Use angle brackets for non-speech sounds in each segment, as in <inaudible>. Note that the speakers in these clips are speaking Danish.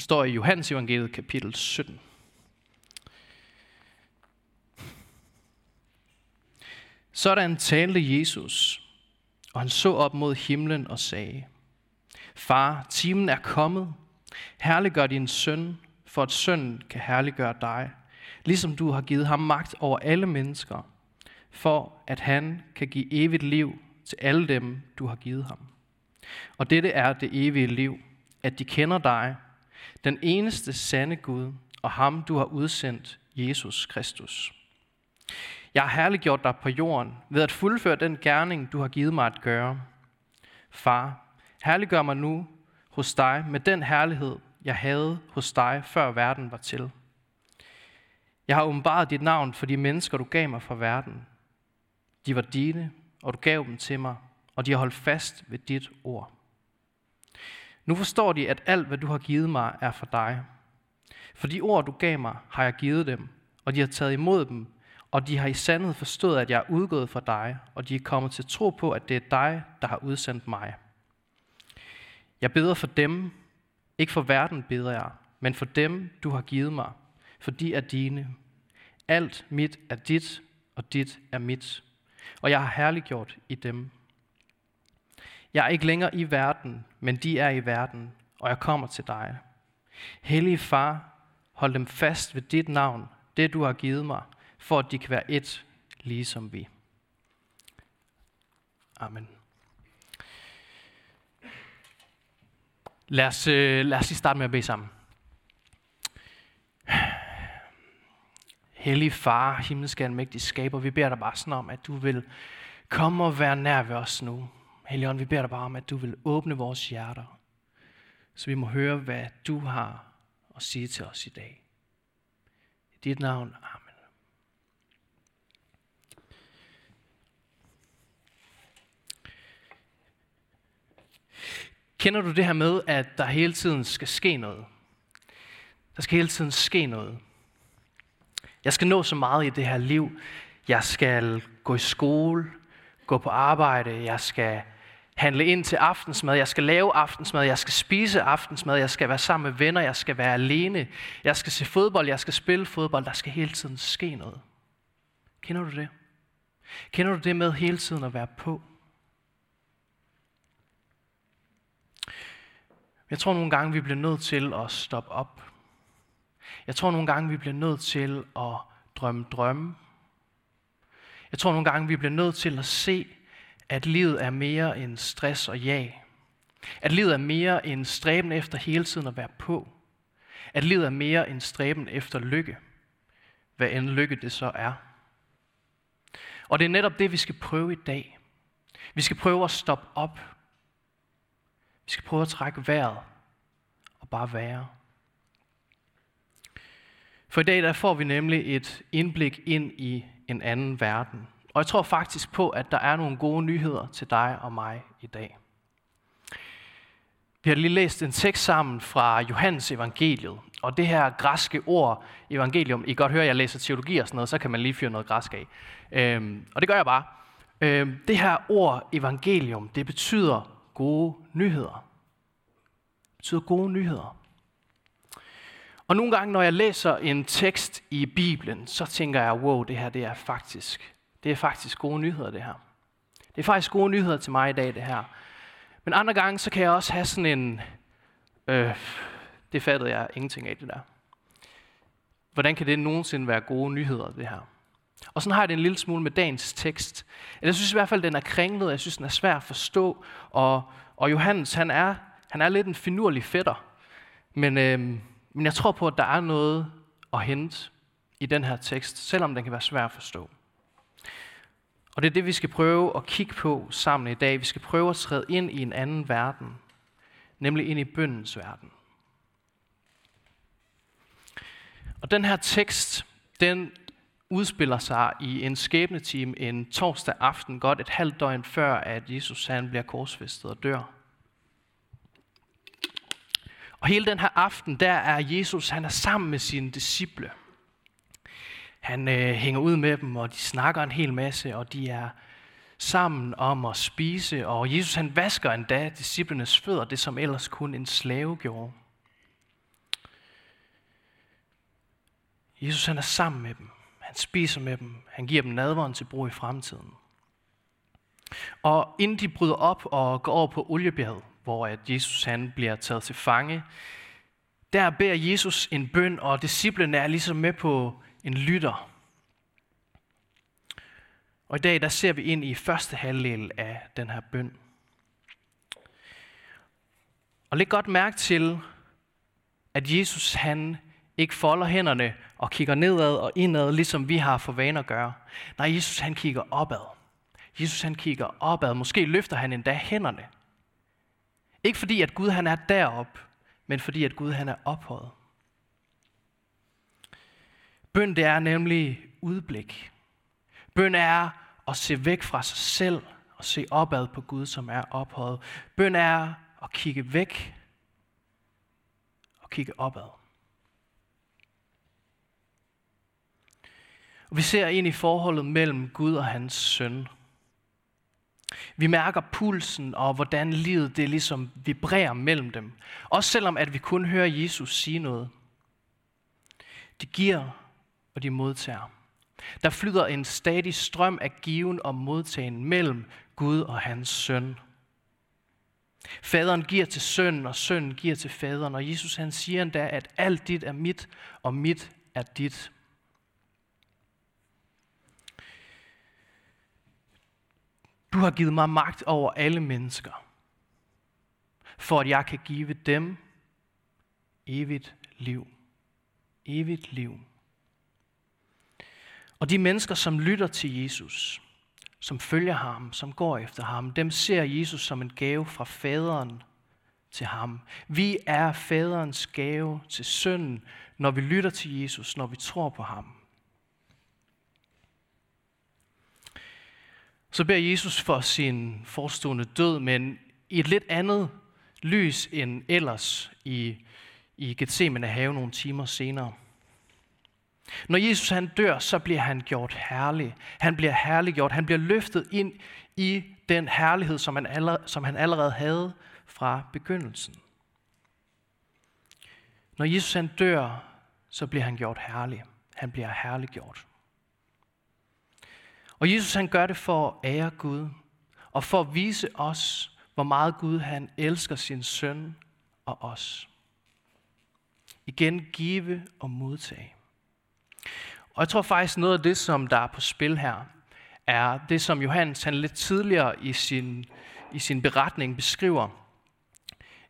Den står i Johannes evangeliet kapitel 17. Sådan talte Jesus, og han så op mod himlen og sagde, Far, timen er kommet. Herliggør din søn, for at sønnen kan herliggøre dig, ligesom du har givet ham magt over alle mennesker, for at han kan give evigt liv til alle dem, du har givet ham. Og dette er det evige liv, at de kender dig, den eneste sande Gud, og ham du har udsendt, Jesus Kristus. Jeg har herliggjort dig på jorden ved at fuldføre den gerning, du har givet mig at gøre. Far, herliggør mig nu hos dig med den herlighed, jeg havde hos dig, før verden var til. Jeg har åbenbaret dit navn for de mennesker, du gav mig fra verden. De var dine, og du gav dem til mig, og de har holdt fast ved dit ord. Nu forstår de, at alt, hvad du har givet mig, er for dig. For de ord, du gav mig, har jeg givet dem, og de har taget imod dem, og de har i sandhed forstået, at jeg er udgået fra dig, og de er kommet til tro på, at det er dig, der har udsendt mig. Jeg beder for dem, ikke for verden beder jeg, men for dem, du har givet mig, for de er dine. Alt mit er dit, og dit er mit. Og jeg har herliggjort i dem. Jeg er ikke længere i verden, men de er i verden, og jeg kommer til dig. Hellige far, hold dem fast ved dit navn, det du har givet mig, for at de kan være et, ligesom vi. Amen. Lad os, øh, lad os lige starte med at bede sammen. Hellige far, himmelske almægtige skaber, vi beder dig bare sådan om, at du vil komme og være nær ved os nu. Helligånd, vi beder dig bare om, at du vil åbne vores hjerter, så vi må høre, hvad du har at sige til os i dag. I dit navn, amen. Kender du det her med, at der hele tiden skal ske noget? Der skal hele tiden ske noget. Jeg skal nå så meget i det her liv. Jeg skal gå i skole, gå på arbejde, jeg skal handle ind til aftensmad, jeg skal lave aftensmad, jeg skal spise aftensmad, jeg skal være sammen med venner, jeg skal være alene, jeg skal se fodbold, jeg skal spille fodbold, der skal hele tiden ske noget. Kender du det? Kender du det med hele tiden at være på? Jeg tror nogle gange, vi bliver nødt til at stoppe op. Jeg tror nogle gange, vi bliver nødt til at drømme drømme. Jeg tror nogle gange, vi bliver nødt til at se, at livet er mere end stress og jag. At livet er mere end stræben efter hele tiden at være på. At livet er mere end stræben efter lykke. Hvad end lykke det så er. Og det er netop det, vi skal prøve i dag. Vi skal prøve at stoppe op vi skal prøve at trække vejret og bare være. For i dag der får vi nemlig et indblik ind i en anden verden. Og jeg tror faktisk på, at der er nogle gode nyheder til dig og mig i dag. Vi har lige læst en tekst sammen fra Johannes evangeliet. Og det her græske ord, evangelium, I kan godt høre, at jeg læser teologi og sådan noget, så kan man lige fyre noget græsk af. Øhm, og det gør jeg bare. Øhm, det her ord, evangelium, det betyder gode nyheder. Det betyder gode nyheder. Og nogle gange, når jeg læser en tekst i Bibelen, så tænker jeg, wow, det her det er faktisk, det er faktisk gode nyheder, det her. Det er faktisk gode nyheder til mig i dag, det her. Men andre gange, så kan jeg også have sådan en, øh, det fattede jeg ingenting af det der. Hvordan kan det nogensinde være gode nyheder, det her? Og sådan har jeg det en lille smule med dagens tekst. Jeg synes i hvert fald, den er kringlet, jeg synes, den er svær at forstå. Og, og Johannes, han er, han er lidt en finurlig fætter. Men, øh, men jeg tror på, at der er noget at hente i den her tekst, selvom den kan være svær at forstå. Og det er det, vi skal prøve at kigge på sammen i dag. Vi skal prøve at træde ind i en anden verden, nemlig ind i bøndens verden. Og den her tekst, den udspiller sig i en skæbnetime en torsdag aften, godt et halvt døgn før, at Jesus han bliver korsfæstet og dør. Og hele den her aften, der er Jesus, han er sammen med sine disciple. Han øh, hænger ud med dem, og de snakker en hel masse, og de er sammen om at spise. Og Jesus han vasker endda disciplenes fødder, det som ellers kun en slave gjorde. Jesus han er sammen med dem. Han spiser med dem. Han giver dem nadveren til brug i fremtiden. Og inden de bryder op og går over på oliebjerget, hvor at Jesus han bliver taget til fange, der beder Jesus en bøn, og disciplene er ligesom med på en lytter. Og i dag der ser vi ind i første halvdel af den her bøn. Og læg godt mærke til, at Jesus han ikke folder hænderne og kigger nedad og indad, ligesom vi har for vane at gøre. Nej, Jesus han kigger opad. Jesus han kigger opad. Måske løfter han endda hænderne. Ikke fordi, at Gud han er derop, men fordi, at Gud han er ophøjet. Bøn det er nemlig udblik. Bøn er at se væk fra sig selv og se opad på Gud, som er ophøjet. Bøn er at kigge væk og kigge opad. Og vi ser ind i forholdet mellem Gud og hans søn. Vi mærker pulsen og hvordan livet det ligesom vibrerer mellem dem. Også selvom at vi kun hører Jesus sige noget. Det giver og de modtager. Der flyder en stadig strøm af given og modtagen mellem Gud og hans søn. Faderen giver til sønnen, og sønnen giver til faderen. Og Jesus han siger endda, at alt dit er mit, og mit er dit. Du har givet mig magt over alle mennesker, for at jeg kan give dem evigt liv. Evigt liv. Og de mennesker, som lytter til Jesus, som følger ham, som går efter ham, dem ser Jesus som en gave fra faderen til ham. Vi er faderens gave til sønnen, når vi lytter til Jesus, når vi tror på ham. Så beder Jesus for sin forestående død, men i et lidt andet lys end ellers i, i Gethsemane have nogle timer senere. Når Jesus han dør, så bliver han gjort herlig. Han bliver herliggjort. Han bliver løftet ind i den herlighed, som han allerede, som han allerede havde fra begyndelsen. Når Jesus han dør, så bliver han gjort herlig. Han bliver herliggjort. Og Jesus han gør det for at ære Gud, og for at vise os, hvor meget Gud han elsker sin søn og os. Igen give og modtage. Og jeg tror faktisk noget af det, som der er på spil her, er det, som Johannes han lidt tidligere i sin, i sin beretning beskriver.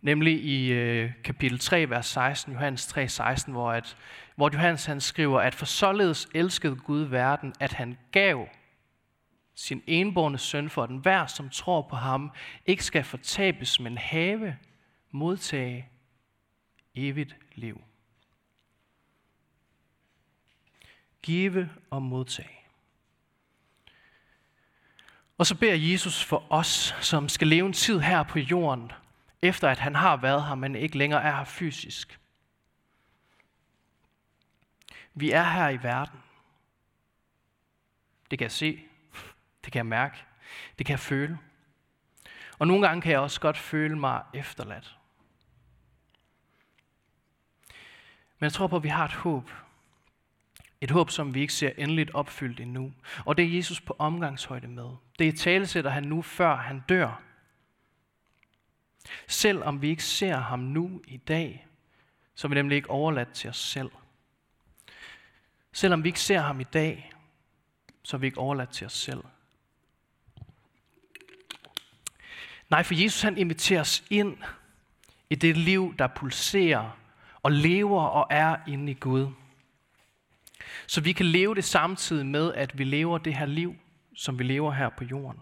Nemlig i øh, kapitel 3, vers 16, Johannes 3, 16, hvor, at, hvor Johannes han skriver, at for således elskede Gud verden, at han gav sin enborne søn for den hver, som tror på ham, ikke skal fortabes, men have, modtage evigt liv. Give og modtage. Og så beder Jesus for os, som skal leve en tid her på jorden, efter at han har været her, men ikke længere er her fysisk. Vi er her i verden. Det kan jeg se. Det kan jeg mærke. Det kan jeg føle. Og nogle gange kan jeg også godt føle mig efterladt. Men jeg tror på, at vi har et håb. Et håb, som vi ikke ser endeligt opfyldt endnu. Og det er Jesus på omgangshøjde med. Det er talesætter han nu, før han dør. Selv om vi ikke ser ham nu i dag, så er vi nemlig ikke overladt til os selv. Selvom vi ikke ser ham i dag, så er vi ikke overladt til os selv. Nej, for Jesus han inviterer os ind i det liv, der pulserer og lever og er inde i Gud. Så vi kan leve det samtidig med, at vi lever det her liv, som vi lever her på jorden.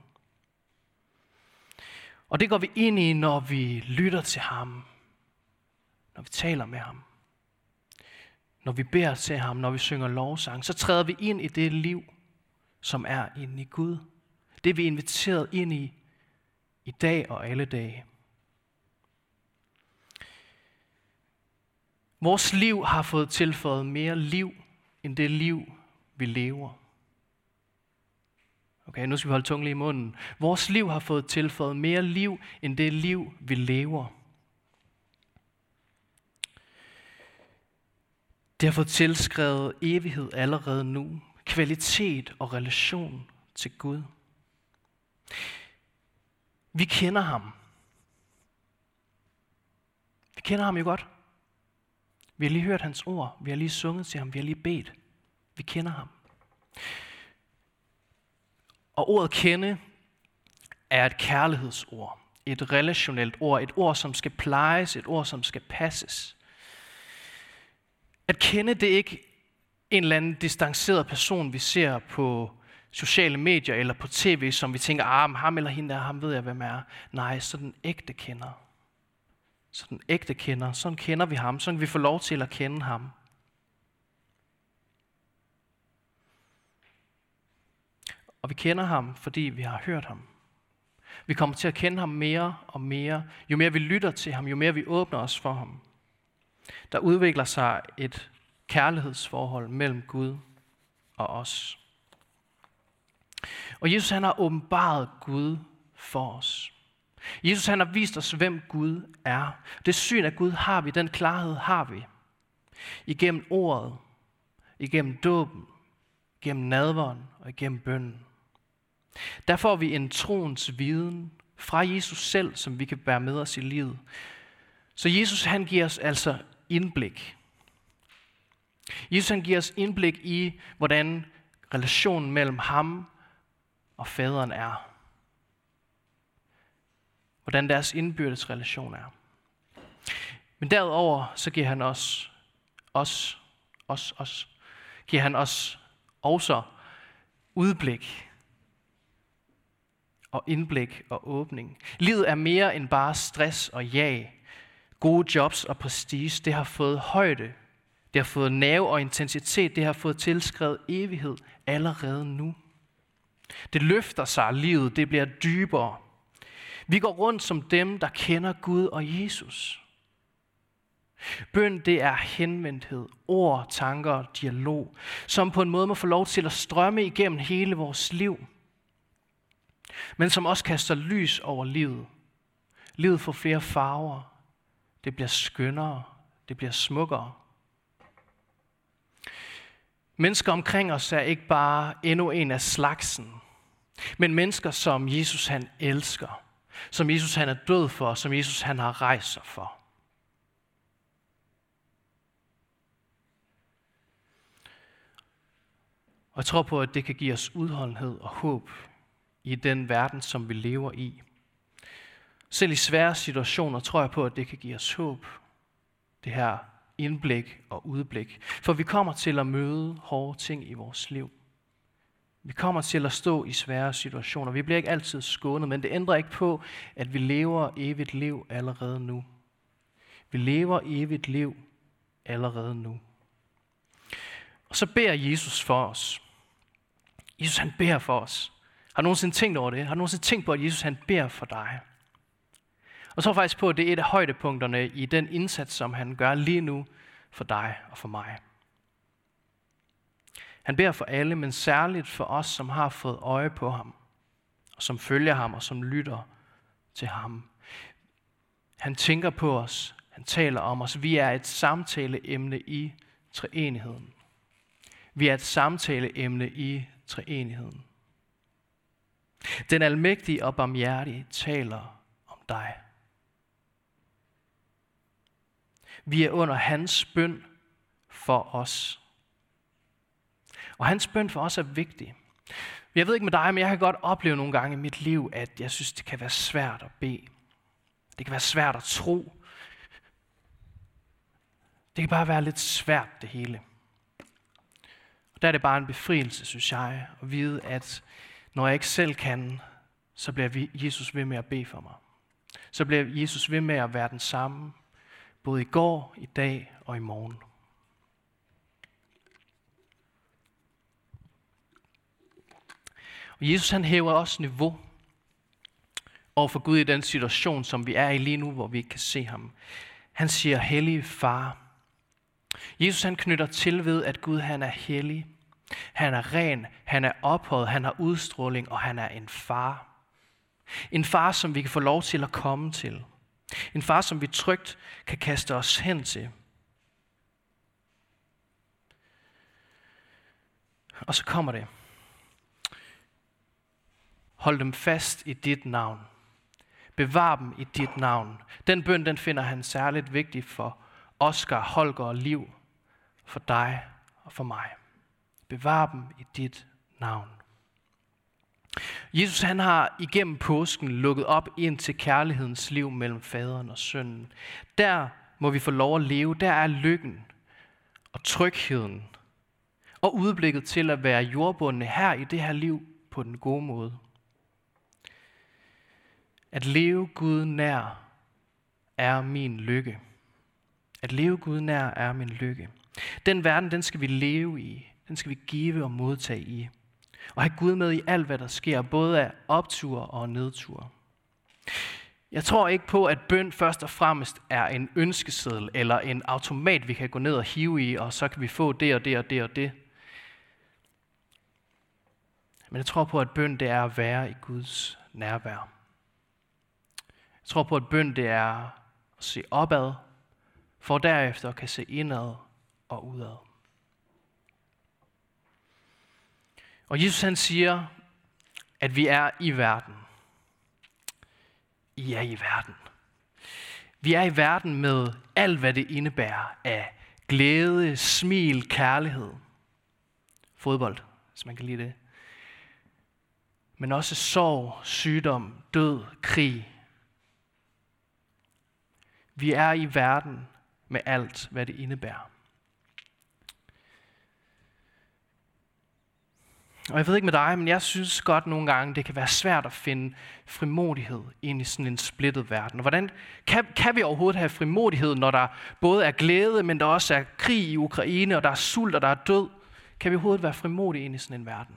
Og det går vi ind i, når vi lytter til ham, når vi taler med ham, når vi beder til ham, når vi synger lovsang, så træder vi ind i det liv, som er inde i Gud. Det er vi inviteret ind i i dag og alle dage. Vores liv har fået tilføjet mere liv, end det liv, vi lever. Okay, nu skal vi holde tungen lige i munden. Vores liv har fået tilføjet mere liv, end det liv, vi lever. Det har fået tilskrevet evighed allerede nu. Kvalitet og relation til Gud. Vi kender ham. Vi kender ham jo godt. Vi har lige hørt hans ord. Vi har lige sunget til ham. Vi har lige bedt. Vi kender ham. Og ordet kende er et kærlighedsord. Et relationelt ord. Et ord, som skal plejes. Et ord, som skal passes. At kende, det er ikke en eller anden distanceret person, vi ser på sociale medier eller på tv, som vi tænker, ah, ham eller hende der, ham ved jeg, hvem er. Nej, så den ægte kender. Så den ægte kender. Sådan kender vi ham. Sådan vi får lov til at kende ham. Og vi kender ham, fordi vi har hørt ham. Vi kommer til at kende ham mere og mere. Jo mere vi lytter til ham, jo mere vi åbner os for ham. Der udvikler sig et kærlighedsforhold mellem Gud og os. Og Jesus han har åbenbaret Gud for os. Jesus han har vist os, hvem Gud er. Det syn af Gud har vi, den klarhed har vi. Igennem ordet, igennem dåben, gennem nadveren og igennem bønnen. Der får vi en troens viden fra Jesus selv, som vi kan bære med os i livet. Så Jesus han giver os altså indblik. Jesus han giver os indblik i, hvordan relationen mellem ham og faderen er. Hvordan deres indbyrdes relation er. Men derudover så giver han os, os, os, os, giver han os også udblik og indblik og åbning. Livet er mere end bare stress og jag. Gode jobs og prestige, det har fået højde. Det har fået nerve og intensitet. Det har fået tilskrevet evighed allerede nu. Det løfter sig livet. Det bliver dybere. Vi går rundt som dem, der kender Gud og Jesus. Bøn, det er henvendthed, ord, tanker, dialog, som på en måde må få lov til at strømme igennem hele vores liv – men som også kaster lys over livet. Livet får flere farver. Det bliver skønnere. Det bliver smukkere. Mennesker omkring os er ikke bare endnu en af slagsen, men mennesker, som Jesus han elsker, som Jesus han er død for, som Jesus han har rejst sig for. Og jeg tror på, at det kan give os udholdenhed og håb i den verden, som vi lever i. Selv i svære situationer tror jeg på, at det kan give os håb. Det her indblik og udblik. For vi kommer til at møde hårde ting i vores liv. Vi kommer til at stå i svære situationer. Vi bliver ikke altid skånet, men det ændrer ikke på, at vi lever evigt liv allerede nu. Vi lever evigt liv allerede nu. Og så beder Jesus for os. Jesus han beder for os. Har du nogensinde tænkt over det? Har du nogensinde tænkt på, at Jesus han beder for dig? Og så faktisk på, at det er et af højdepunkterne i den indsats, som han gør lige nu for dig og for mig. Han beder for alle, men særligt for os, som har fået øje på ham, og som følger ham og som lytter til ham. Han tænker på os, han taler om os. Vi er et samtaleemne i treenigheden. Vi er et samtaleemne i treenigheden. Den almægtige og barmhjertige taler om dig. Vi er under hans bøn for os. Og hans bøn for os er vigtig. Jeg ved ikke med dig, men jeg kan godt opleve nogle gange i mit liv, at jeg synes, det kan være svært at bede. Det kan være svært at tro. Det kan bare være lidt svært det hele. Og der er det bare en befrielse, synes jeg, at vide, at når jeg ikke selv kan, så bliver Jesus ved med at bede for mig. Så bliver Jesus ved med at være den samme, både i går, i dag og i morgen. Og Jesus han hæver også niveau over for Gud i den situation, som vi er i lige nu, hvor vi ikke kan se ham. Han siger, hellige far. Jesus han knytter til ved, at Gud han er hellig. Han er ren, han er ophøjet, han har udstråling, og han er en far. En far, som vi kan få lov til at komme til. En far, som vi trygt kan kaste os hen til. Og så kommer det. Hold dem fast i dit navn. Bevar dem i dit navn. Den bøn, den finder han særligt vigtig for Oscar, Holger og Liv, for dig og for mig. Bevar dem i dit navn. Jesus han har igennem påsken lukket op ind til kærlighedens liv mellem faderen og sønnen. Der må vi få lov at leve. Der er lykken og trygheden og udblikket til at være jordbundne her i det her liv på den gode måde. At leve Gud nær er min lykke. At leve Gud nær er min lykke. Den verden, den skal vi leve i. Den skal vi give og modtage i. Og have Gud med i alt, hvad der sker, både af optur og nedtur. Jeg tror ikke på, at bøn først og fremmest er en ønskeseddel eller en automat, vi kan gå ned og hive i, og så kan vi få det og det og det og det. Men jeg tror på, at bøn det er at være i Guds nærvær. Jeg tror på, at bøn det er at se opad, for derefter kan se indad og udad. Og Jesus han siger, at vi er i verden. I er i verden. Vi er i verden med alt, hvad det indebærer af glæde, smil, kærlighed. Fodbold, hvis man kan lide det. Men også sorg, sygdom, død, krig. Vi er i verden med alt, hvad det indebærer. Og jeg ved ikke med dig, men jeg synes godt nogle gange, det kan være svært at finde frimodighed ind i sådan en splittet verden. Og hvordan kan, kan vi overhovedet have frimodighed, når der både er glæde, men der også er krig i Ukraine, og der er sult, og der er død? Kan vi overhovedet være frimodige ind i sådan en verden?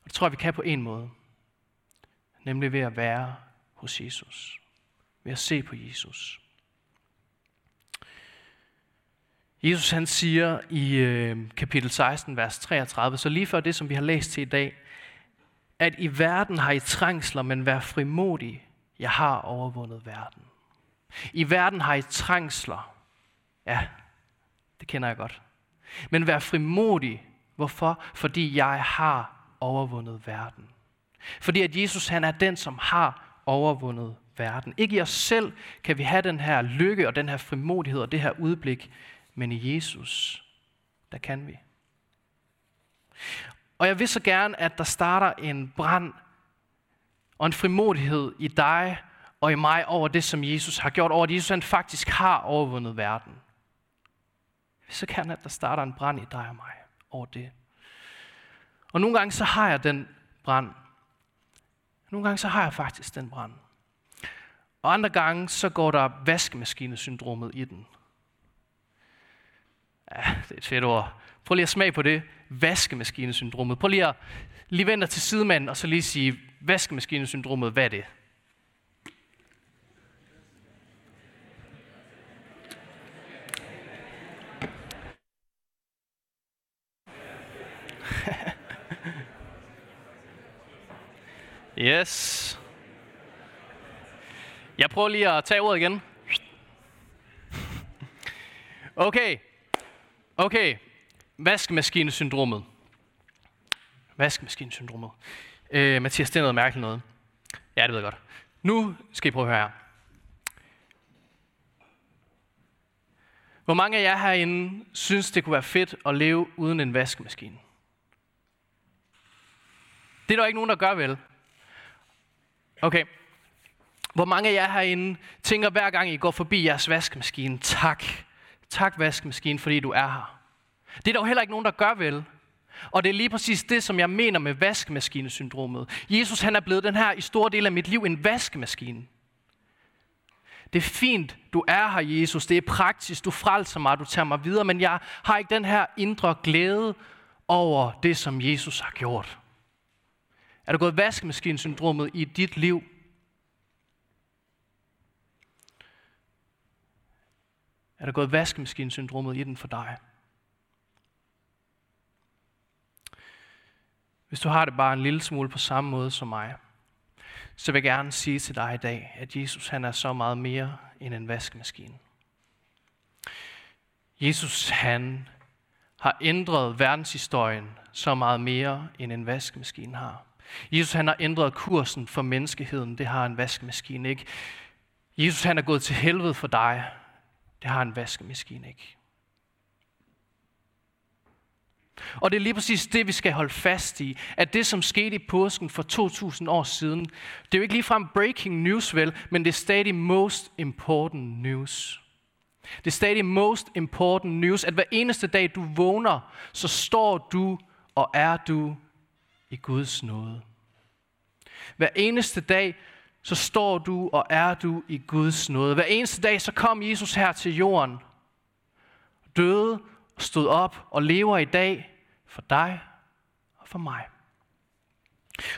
Og det tror jeg, vi kan på en måde. Nemlig ved at være hos Jesus. Ved at se på Jesus. Jesus han siger i øh, kapitel 16, vers 33, så lige før det, som vi har læst til i dag, at i verden har I trængsler, men vær frimodig, jeg har overvundet verden. I verden har I trængsler. Ja, det kender jeg godt. Men vær frimodig. Hvorfor? Fordi jeg har overvundet verden. Fordi at Jesus han er den, som har overvundet verden. Ikke i os selv kan vi have den her lykke og den her frimodighed og det her udblik, men i Jesus, der kan vi. Og jeg vil så gerne, at der starter en brand og en frimodighed i dig og i mig over det, som Jesus har gjort, over at Jesus han faktisk har overvundet verden. Jeg vil så gerne, at der starter en brand i dig og mig over det. Og nogle gange så har jeg den brand. Nogle gange så har jeg faktisk den brand. Og andre gange så går der vaskemaskinesyndromet i den. Ja, det er et fedt ord. Prøv lige at smage på det. Vaskemaskinesyndromet. Prøv lige at lige vente til sidemanden, og så lige sige, vaskemaskinesyndromet, hvad er det? <laughs> yes. Jeg prøver lige at tage ordet igen. Okay, Okay, vaskemaskinesyndromet. Vaskemaskinesyndromet. Øh, Mathias, det er noget mærkeligt noget. Ja, det ved jeg godt. Nu skal I prøve at høre her. Hvor mange af jer herinde synes, det kunne være fedt at leve uden en vaskemaskine? Det er der ikke nogen, der gør vel. Okay. Hvor mange af jer herinde tænker hver gang I går forbi jeres vaskemaskine, tak, Tak vaskemaskine, fordi du er her. Det er dog heller ikke nogen, der gør vel. Og det er lige præcis det, som jeg mener med vaskemaskinesyndromet. Jesus han er blevet den her i store del af mit liv en vaskemaskine. Det er fint, du er her, Jesus. Det er praktisk, du frelser mig, du tager mig videre, men jeg har ikke den her indre glæde over det, som Jesus har gjort. Er du gået vaskemaskinesyndromet i dit liv? Er der gået vaskemaskinesyndromet i den for dig? Hvis du har det bare en lille smule på samme måde som mig, så vil jeg gerne sige til dig i dag, at Jesus han er så meget mere end en vaskemaskine. Jesus han har ændret verdenshistorien så meget mere, end en vaskemaskine har. Jesus han har ændret kursen for menneskeheden. Det har en vaskemaskine ikke. Jesus han er gået til helvede for dig. Det har en vaskemaskine ikke. Og det er lige præcis det, vi skal holde fast i. At det, som skete i påsken for 2000 år siden, det er jo ikke ligefrem breaking news vel, men det er stadig most important news. Det er stadig most important news, at hver eneste dag du vågner, så står du og er du i Guds nåde. Hver eneste dag, så står du og er du i Guds nåde. Hver eneste dag, så kom Jesus her til jorden, døde stod op og lever i dag for dig og for mig.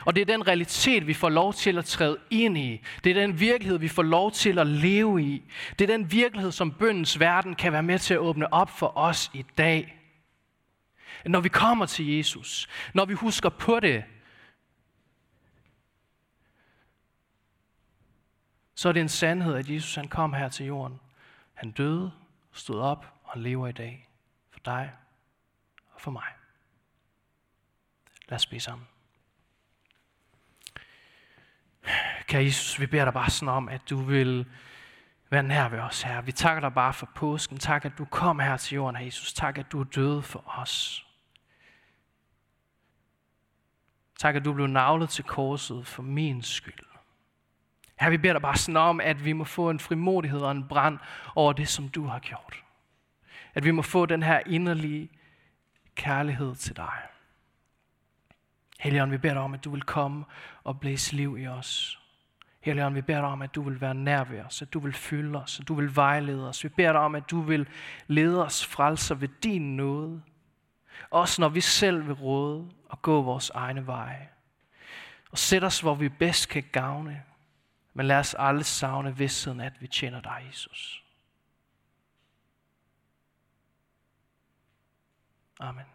Og det er den realitet, vi får lov til at træde ind i. Det er den virkelighed, vi får lov til at leve i. Det er den virkelighed, som bøndens verden kan være med til at åbne op for os i dag. Når vi kommer til Jesus, når vi husker på det, så er det en sandhed, at Jesus han kom her til jorden. Han døde, stod op og han lever i dag for dig og for mig. Lad os bede sammen. Kære Jesus, vi beder dig bare sådan om, at du vil være nær ved os her. Vi takker dig bare for påsken. Tak, at du kom her til jorden, her Jesus. Tak, at du er døde for os. Tak, at du blev navlet til korset for min skyld. Her vi beder dig bare sådan om, at vi må få en frimodighed og en brand over det, som du har gjort. At vi må få den her inderlige kærlighed til dig. Helligånd, vi beder dig om, at du vil komme og blæse liv i os. Helligånd, vi beder dig om, at du vil være nær ved os, at du vil fylde os, at du vil vejlede os. Vi beder dig om, at du vil lede os frelser ved din nåde. Også når vi selv vil råde og gå vores egne veje. Og sæt os, hvor vi bedst kan gavne. Men lad os alle savne vidstheden, at vi tjener dig, Jesus. Amen.